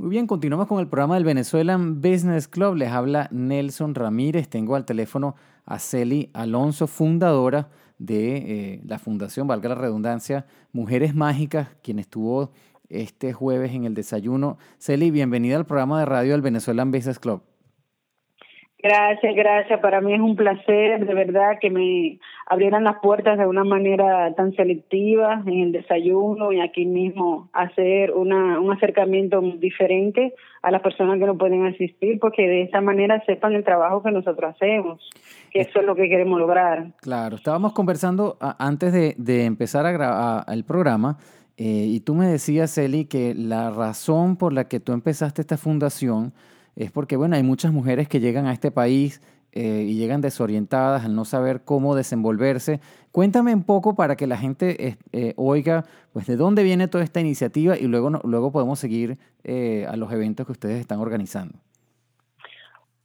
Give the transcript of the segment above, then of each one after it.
Muy bien, continuamos con el programa del Venezuelan Business Club. Les habla Nelson Ramírez. Tengo al teléfono a Celi Alonso, fundadora de eh, la fundación, valga la redundancia, Mujeres Mágicas, quien estuvo este jueves en el desayuno. Celi, bienvenida al programa de radio del Venezuelan Business Club. Gracias, gracias. Para mí es un placer, de verdad, que me abrieran las puertas de una manera tan selectiva en el desayuno y aquí mismo hacer una, un acercamiento diferente a las personas que no pueden asistir, porque de esa manera sepan el trabajo que nosotros hacemos, que eso es lo que queremos lograr. Claro, estábamos conversando antes de, de empezar a grabar el programa. Eh, y tú me decías, Eli, que la razón por la que tú empezaste esta fundación es porque, bueno, hay muchas mujeres que llegan a este país eh, y llegan desorientadas al no saber cómo desenvolverse. Cuéntame un poco para que la gente eh, oiga, pues, de dónde viene toda esta iniciativa y luego, luego podemos seguir eh, a los eventos que ustedes están organizando.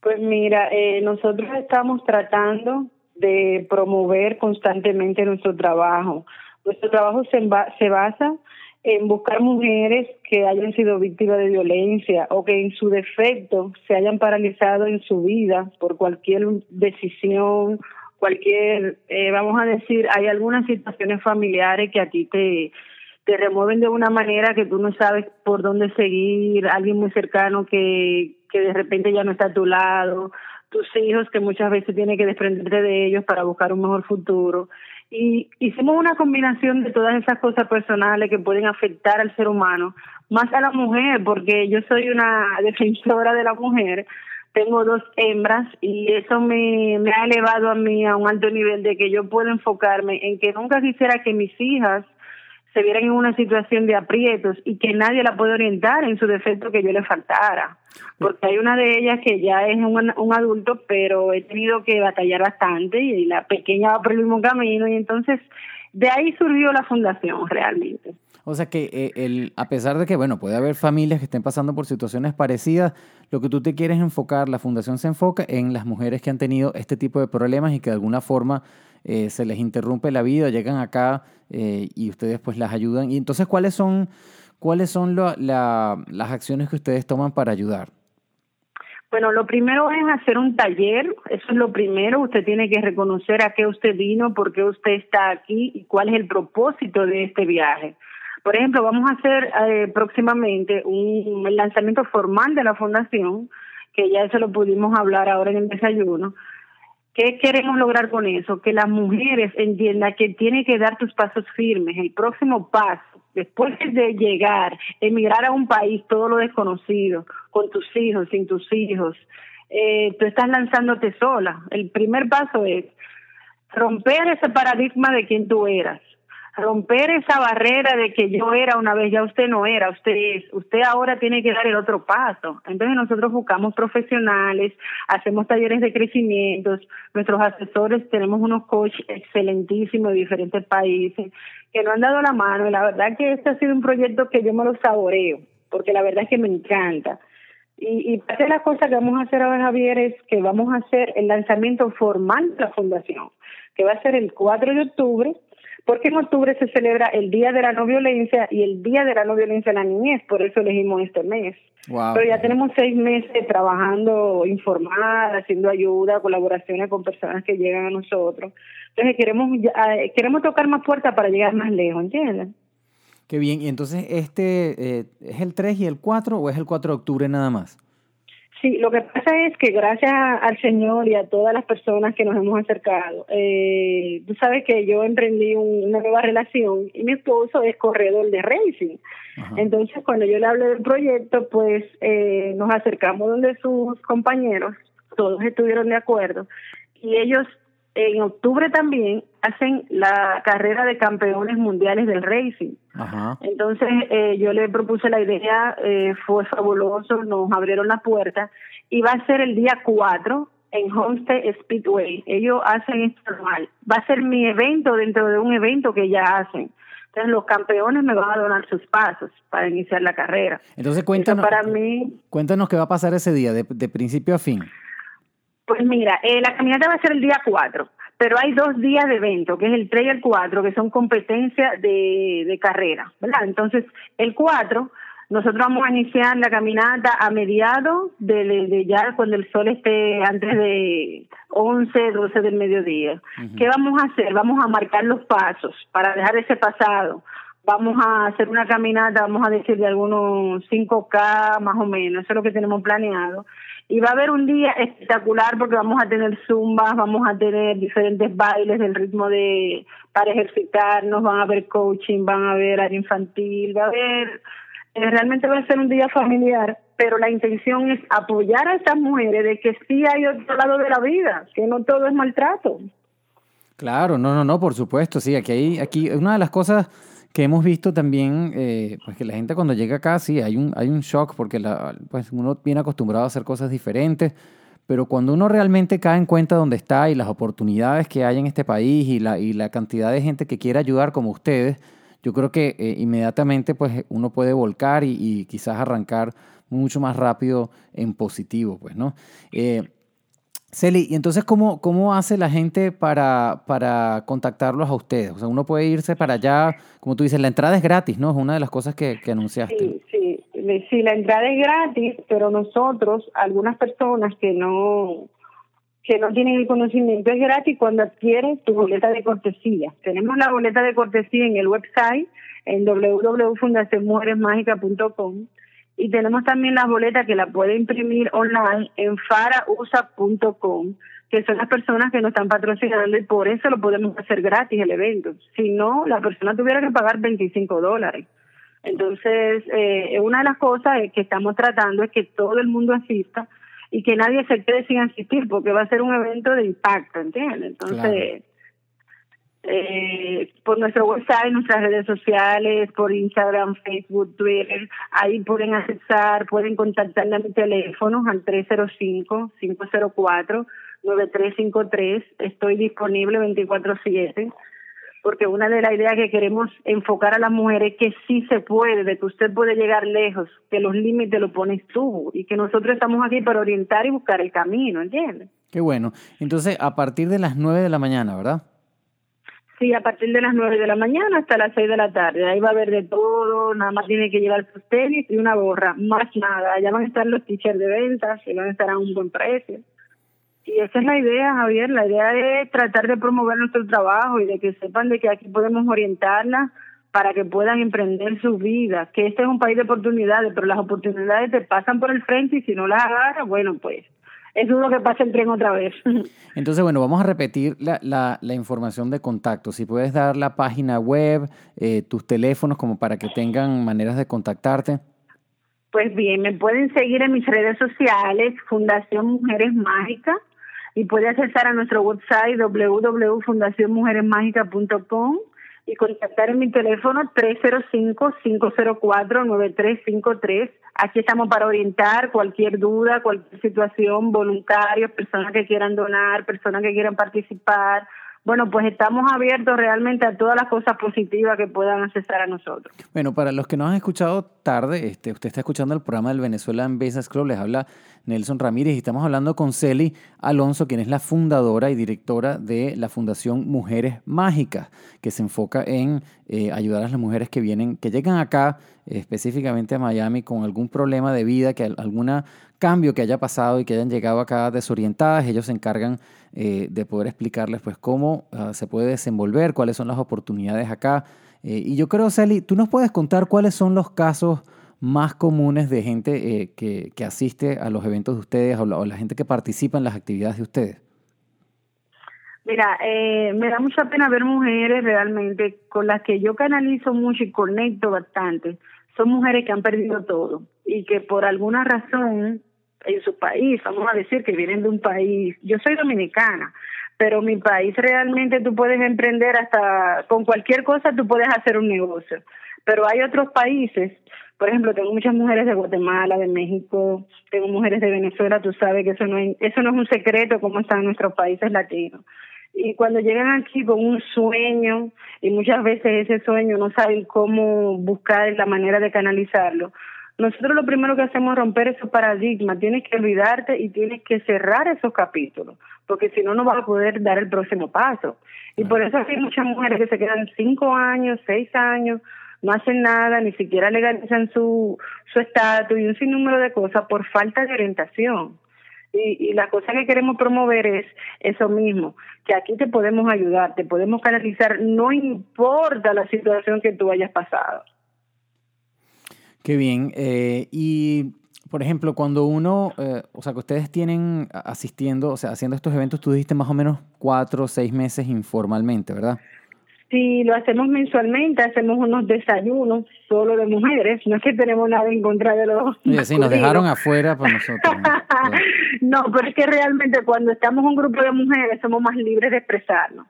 Pues mira, nosotros estamos tratando de promover constantemente nuestro trabajo. Nuestro trabajo se, se basa en buscar mujeres que hayan sido víctimas de violencia o que en su defecto se hayan paralizado en su vida por cualquier decisión, cualquier, eh, vamos a decir, hay algunas situaciones familiares que a ti te, te remueven de una manera que tú no sabes por dónde seguir, alguien muy cercano que, que de repente ya no está a tu lado, tus hijos que muchas veces tienes que desprenderte de ellos para buscar un mejor futuro. Y hicimos una combinación de todas esas cosas personales que pueden afectar al ser humano, más a la mujer, porque yo soy una defensora de la mujer, tengo dos hembras y eso me, me ha elevado a mí a un alto nivel de que yo puedo enfocarme en que nunca quisiera que mis hijas se vieran en una situación de aprietos y que nadie la puede orientar en su defecto que yo le faltara. Porque hay una de ellas que ya es un, un adulto, pero he tenido que batallar bastante y la pequeña va por el mismo camino y entonces de ahí surgió la fundación realmente. O sea que eh, el, a pesar de que, bueno, puede haber familias que estén pasando por situaciones parecidas, lo que tú te quieres enfocar, la fundación se enfoca en las mujeres que han tenido este tipo de problemas y que de alguna forma eh, se les interrumpe la vida, llegan acá eh, y ustedes pues las ayudan. Y entonces, ¿cuáles son, cuáles son las acciones que ustedes toman para ayudar? Bueno, lo primero es hacer un taller, eso es lo primero, usted tiene que reconocer a qué usted vino, por qué usted está aquí y cuál es el propósito de este viaje. Por ejemplo, vamos a hacer eh, próximamente un lanzamiento formal de la fundación, que ya eso lo pudimos hablar ahora en el desayuno, ¿Qué queremos lograr con eso? Que las mujeres entiendan que tienen que dar tus pasos firmes. El próximo paso, después de llegar, emigrar a un país todo lo desconocido, con tus hijos, sin tus hijos, eh, tú estás lanzándote sola. El primer paso es romper ese paradigma de quién tú eras romper esa barrera de que yo era una vez, ya usted no era, usted es, usted ahora tiene que dar el otro paso. Entonces nosotros buscamos profesionales, hacemos talleres de crecimiento, nuestros asesores, tenemos unos coaches excelentísimos de diferentes países que nos han dado la mano y la verdad que este ha sido un proyecto que yo me lo saboreo, porque la verdad es que me encanta. Y, y parte de las cosas que vamos a hacer ahora, Javier, es que vamos a hacer el lanzamiento formal de la fundación, que va a ser el 4 de octubre porque en octubre se celebra el Día de la No Violencia y el Día de la No Violencia en la Niñez, por eso elegimos este mes. Pero ya tenemos seis meses trabajando informada, haciendo ayuda, colaboraciones con personas que llegan a nosotros. Entonces queremos eh, queremos tocar más puertas para llegar más lejos, ¿entiendes? Qué bien, y entonces este eh, es el 3 y el 4 o es el 4 de octubre nada más? Sí, lo que pasa es que gracias al Señor y a todas las personas que nos hemos acercado, eh, tú sabes que yo emprendí una nueva relación y mi esposo es corredor de racing. Entonces, cuando yo le hablé del proyecto, pues eh, nos acercamos donde sus compañeros, todos estuvieron de acuerdo y ellos en octubre también hacen la carrera de campeones mundiales del racing. Entonces eh, yo le propuse la idea, eh, fue fabuloso, nos abrieron la puerta y va a ser el día 4 en Homestead Speedway. Ellos hacen esto normal. Va a ser mi evento dentro de un evento que ya hacen. Entonces los campeones me van a donar sus pasos para iniciar la carrera. Entonces cuéntanos, para mí, cuéntanos qué va a pasar ese día, de, de principio a fin. Pues mira, eh, la caminata va a ser el día 4, pero hay dos días de evento, que es el 3 y el 4, que son competencias de, de carrera, ¿verdad? Entonces, el 4 Nosotros vamos a iniciar la caminata a mediados de, ya cuando el sol esté antes de 11, 12 del mediodía. ¿Qué vamos a hacer? Vamos a marcar los pasos para dejar ese pasado. Vamos a hacer una caminata, vamos a decir de algunos 5K más o menos, eso es lo que tenemos planeado. Y va a haber un día espectacular porque vamos a tener zumbas, vamos a tener diferentes bailes del ritmo de para ejercitarnos, van a haber coaching, van a haber área infantil, va a haber eh, realmente va a ser un día familiar, pero la intención es apoyar a estas mujeres de que sí hay otro lado de la vida, que no todo es maltrato. Claro, no, no, no, por supuesto, sí, aquí hay, aquí una de las cosas que hemos visto también, eh, pues que la gente cuando llega acá, sí, hay un, hay un shock porque pues uno viene acostumbrado a hacer cosas diferentes, pero cuando uno realmente cae en cuenta dónde está y las oportunidades que hay en este país y la, y la cantidad de gente que quiere ayudar como ustedes, yo creo que eh, inmediatamente pues uno puede volcar y, quizás arrancar mucho más rápido en positivo, pues, ¿no? Eh, Celi, ¿y entonces cómo, cómo hace la gente para, para contactarlos a ustedes? O sea, uno puede irse para allá, como tú dices, la entrada es gratis, ¿no? Es una de las cosas que, que anunciaste. Sí, sí, sí, la entrada es gratis, pero nosotros, algunas personas que no, que no tienen el conocimiento es gratis cuando adquieres tu boleta de cortesía. Tenemos la boleta de cortesía en el website en www.fundacionmujeresmágicas.com y tenemos también la boleta que la puede imprimir online en farausa.com, que son las personas que nos están patrocinando y por eso lo podemos hacer gratis el evento. Si no, la persona tuviera que pagar 25 dólares. Entonces, eh, una de las cosas que estamos tratando es que todo el mundo asista y que nadie se quede sin asistir porque va a ser un evento de impacto, ¿entiendes? Entonces, eh, por nuestro website, nuestras redes sociales, por Instagram, Facebook, Twitter, ahí pueden accesar, pueden contactarme a mi teléfono al 305-504-9353, estoy disponible 24/7 porque una de las ideas que queremos enfocar a las mujeres es que sí se puede, de que usted puede llegar lejos, que los límites los pones tú y que nosotros estamos aquí para orientar y buscar el camino, ¿entiendes? Qué bueno. Entonces, a partir de las 9 de la mañana, ¿verdad? Sí, a partir de las 9 de la mañana hasta las 6 de la tarde. Ahí va a haber de todo, nada más tiene que llevar sus tenis y una gorra, más nada. Allá van a estar los teachers de ventas y van a estar a un buen precio. Y esa es la idea, Javier. La idea es tratar de promover nuestro trabajo y de que sepan de que aquí podemos orientarlas para que puedan emprender su vida. Que este es un país de oportunidades, pero las oportunidades te pasan por el frente y si no las agarras, bueno, pues es lo que pasa el tren otra vez. Entonces, bueno, vamos a repetir la, la, la información de contacto. Si puedes dar la página web, eh, tus teléfonos, como para que tengan maneras de contactarte. Pues bien, me pueden seguir en mis redes sociales, Fundación Mujeres Mágicas y puede accesar a nuestro website www.fundacionmujeresmágicas.com y contactar en mi teléfono 305-504-9353. Aquí estamos para orientar cualquier duda, cualquier situación, voluntarios, personas que quieran donar, personas que quieran participar, bueno, pues estamos abiertos realmente a todas las cosas positivas que puedan accesar a nosotros. Bueno, para los que no han escuchado tarde, este, usted está escuchando el programa del Venezuela Business Club, les habla Nelson Ramírez y estamos hablando con Celi Alonso, quien es la fundadora y directora de la Fundación Mujeres Mágicas, que se enfoca en eh, ayudar a las mujeres que vienen, que llegan acá específicamente a Miami con algún problema de vida, que algún cambio que haya pasado y que hayan llegado acá desorientadas, ellos se encargan eh, de poder explicarles pues cómo ah, se puede desenvolver, cuáles son las oportunidades acá. Eh, y yo creo, Sally, tú nos puedes contar cuáles son los casos más comunes de gente eh, que, que, asiste a los eventos de ustedes o la, gente que participa en las actividades de ustedes. Mira, me da mucha pena ver mujeres realmente con las que yo canalizo mucho y conecto bastante. Son mujeres que han perdido todo y que por alguna razón en su país, vamos a decir que vienen de un país, yo soy dominicana, pero mi país realmente tú puedes emprender hasta con cualquier cosa tú puedes hacer un negocio, pero hay otros países, por ejemplo, tengo muchas mujeres de Guatemala, de México, tengo mujeres de Venezuela, tú sabes que eso no es, eso no es un secreto como están nuestros países latinos. Y cuando llegan aquí con un sueño, y muchas veces ese sueño no saben cómo buscar la manera de canalizarlo, nosotros lo primero que hacemos es romper esos paradigmas. Tienes que olvidarte y tienes que cerrar esos capítulos, porque si no, no vas a poder dar el próximo paso. Y por eso hay muchas mujeres que se quedan cinco años, seis años, no hacen nada, ni siquiera legalizan su su estatus y un sinnúmero de cosas por falta de orientación. Y, y la cosa que queremos promover es eso mismo, que aquí te podemos ayudar, te podemos canalizar, no importa la situación que tú hayas pasado. Qué bien. Eh, y, por ejemplo, cuando uno, eh, o sea, que ustedes tienen asistiendo, o sea, haciendo estos eventos, tú dijiste más o menos cuatro o seis meses informalmente, ¿verdad? Sí, lo hacemos mensualmente, hacemos unos desayunos solo de mujeres, no es que tenemos nada en contra de los... Sí, nos dejaron afuera para nosotros. ¿no? pero es que realmente cuando estamos un grupo de mujeres somos más libres de expresarnos.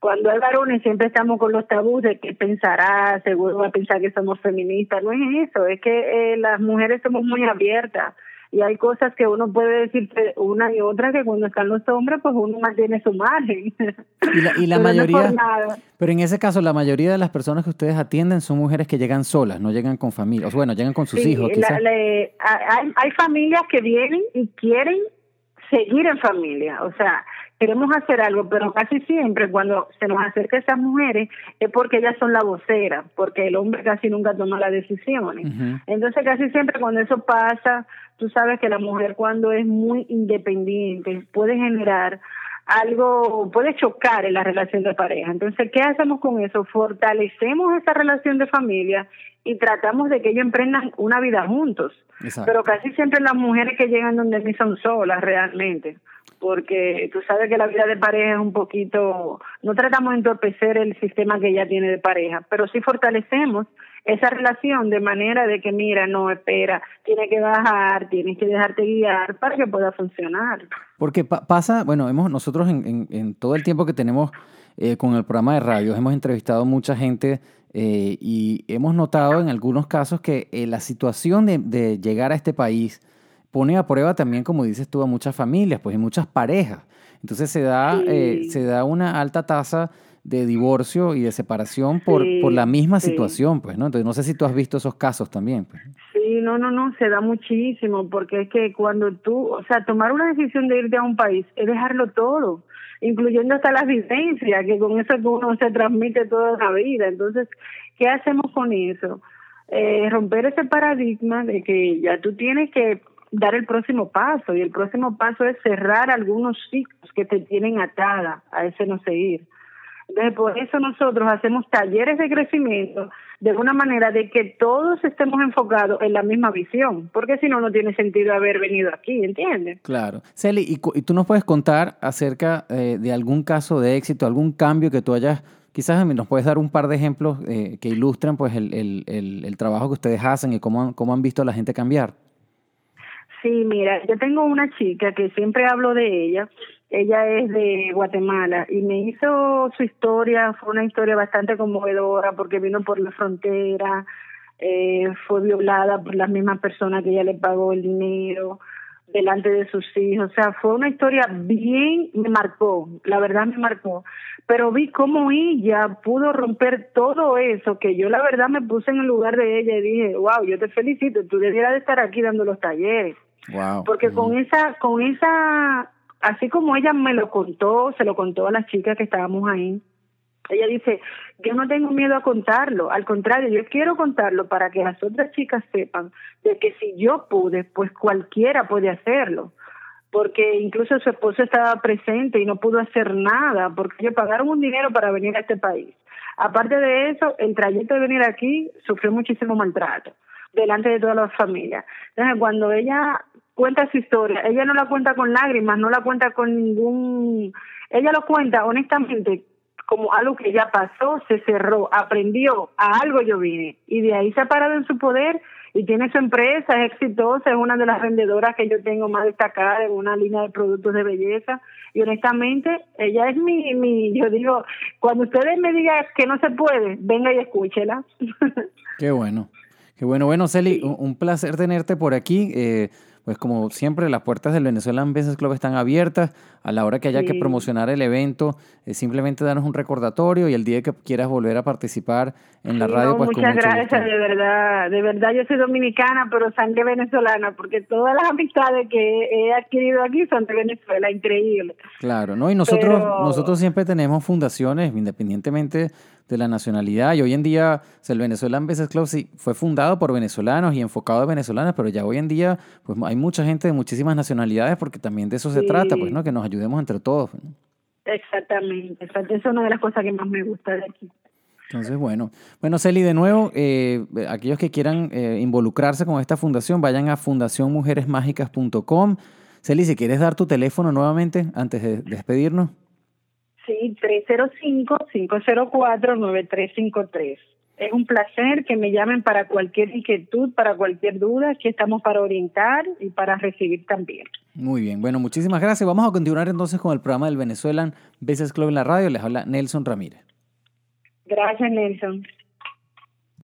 Cuando hay varones siempre estamos con los tabús de que pensará, seguro va a pensar que somos feministas, no es eso, es que eh, las mujeres somos muy abiertas y hay cosas que uno puede decir una y otra que cuando están los hombres pues uno mantiene su margen. Y la, mayoría, pero en ese caso la mayoría de las personas que ustedes atienden son mujeres que llegan solas, no llegan con familias, bueno, llegan con sus hijos. hay, hay familias que vienen y quieren seguir en familia, o sea, queremos hacer algo, pero casi siempre cuando se nos acerca a esas mujeres es porque ellas son la vocera, porque el hombre casi nunca toma las decisiones. Entonces casi siempre cuando eso pasa, tú sabes que la mujer cuando es muy independiente puede generar algo, puede chocar en la relación de pareja. Entonces, ¿qué hacemos con eso? Fortalecemos esa relación de familia y tratamos de que ellos emprendan una vida juntos. Pero casi siempre las mujeres que llegan donde mí son solas realmente porque tú sabes que la vida de pareja es un poquito, no tratamos de entorpecer el sistema que ella tiene de pareja, pero sí fortalecemos esa relación de manera de que, mira, no, espera, tiene que bajar, tienes que dejarte guiar para que pueda funcionar. Porque pasa, bueno, hemos nosotros en, en, todo el tiempo que tenemos eh, con el programa de radio, hemos entrevistado mucha gente eh, y hemos notado en algunos casos que eh, la situación de, de llegar a este país, pone a prueba también, como dices tú, a muchas familias, pues y muchas parejas. Entonces se da, eh, se da una alta tasa de divorcio y de separación por, por la misma situación, pues, ¿no? Entonces no sé si tú has visto esos casos también. Pues. Sí, no, no, no, se da muchísimo, porque es que cuando tú, o sea, tomar una decisión de irte a un país es dejarlo todo, incluyendo hasta las vivencias, que con eso uno se transmite toda la vida. Entonces, ¿qué hacemos con eso? Eh, romper ese paradigma de que ya tú tienes que dar el próximo paso y el próximo paso es cerrar algunos ciclos que te tienen atada a ese no seguir. Entonces, por eso nosotros hacemos talleres de crecimiento de una manera de que todos estemos enfocados en la misma visión, porque si no, no tiene sentido haber venido aquí, ¿entiendes? Claro. Celi, ¿y, tú nos puedes contar acerca eh, de algún caso de éxito, algún cambio que tú hayas, quizás nos puedes dar un par de ejemplos eh, que ilustren pues el, el, el, el, trabajo que ustedes hacen y cómo, cómo han visto a la gente cambiar? Sí, mira, yo tengo una chica que siempre hablo de ella. Ella es de Guatemala y me hizo su historia, fue una historia bastante conmovedora porque vino por la frontera, eh, fue violada por las mismas personas que ella le pagó el dinero delante de sus hijos. O sea, fue una historia bien, me marcó, la verdad me marcó. Pero vi cómo ella pudo romper todo eso, que yo la verdad me puse en el lugar de ella y dije, wow, yo te felicito, tú debieras de estar aquí dando los talleres. Porque con esa, con esa, así como ella me lo contó, se lo contó a las chicas que estábamos ahí, ella dice, yo no tengo miedo a contarlo, al contrario, yo quiero contarlo para que las otras chicas sepan de que si yo pude, pues cualquiera puede hacerlo. Porque incluso su esposo estaba presente y no pudo hacer nada, porque ellos pagaron un dinero para venir a este país. Aparte de eso, el trayecto de venir aquí sufrió muchísimo maltrato delante de toda la familia. Entonces, cuando ella cuenta su historia, ella no la cuenta con lágrimas, no la cuenta con ningún, ella lo cuenta honestamente como algo que ya pasó, se cerró, aprendió, a algo yo vine y de ahí se ha parado en su poder y tiene su empresa, es exitosa, es una de las vendedoras que yo tengo más destacada en una línea de productos de belleza y honestamente ella es mi, mi yo digo, cuando ustedes me digan que no se puede, venga y escúchela. Qué bueno. Qué bueno, bueno, Celi, un placer tenerte por aquí. Eh, pues como siempre, las puertas del Venezuelan Business Club están abiertas. A la hora que haya que promocionar el evento, eh, simplemente danos un recordatorio y el día que quieras volver a participar en la radio, pues muchas gracias, de verdad. De verdad, yo soy dominicana, pero sangre venezolana, porque todas las amistades que he adquirido aquí son de Venezuela, increíble. Claro, ¿no? Y nosotros, nosotros siempre tenemos fundaciones, independientemente de la nacionalidad. Y hoy en día, el Venezuelan Business Club sí, fue fundado por venezolanos y enfocado a venezolanas, pero ya hoy en día pues hay mucha gente de muchísimas nacionalidades porque también de eso se trata, pues, ¿no? Que nos ayudemos entre todos. Exactamente, esa es una de las cosas que más me gusta de aquí. Entonces, bueno. Bueno, Celi, de nuevo, eh, aquellos que quieran eh, involucrarse con esta fundación, vayan a fundacionmujeresmágicas.com. Celi, si quieres dar tu teléfono nuevamente antes de despedirnos. Sí, 305-504-9353. Es un placer que me llamen para cualquier inquietud, para cualquier duda. Aquí estamos para orientar y para recibir también. Muy bien, bueno, muchísimas gracias. Vamos a continuar entonces con el programa del Venezuelan Business Club en la radio. Les habla Nelson Ramírez. Gracias, Nelson.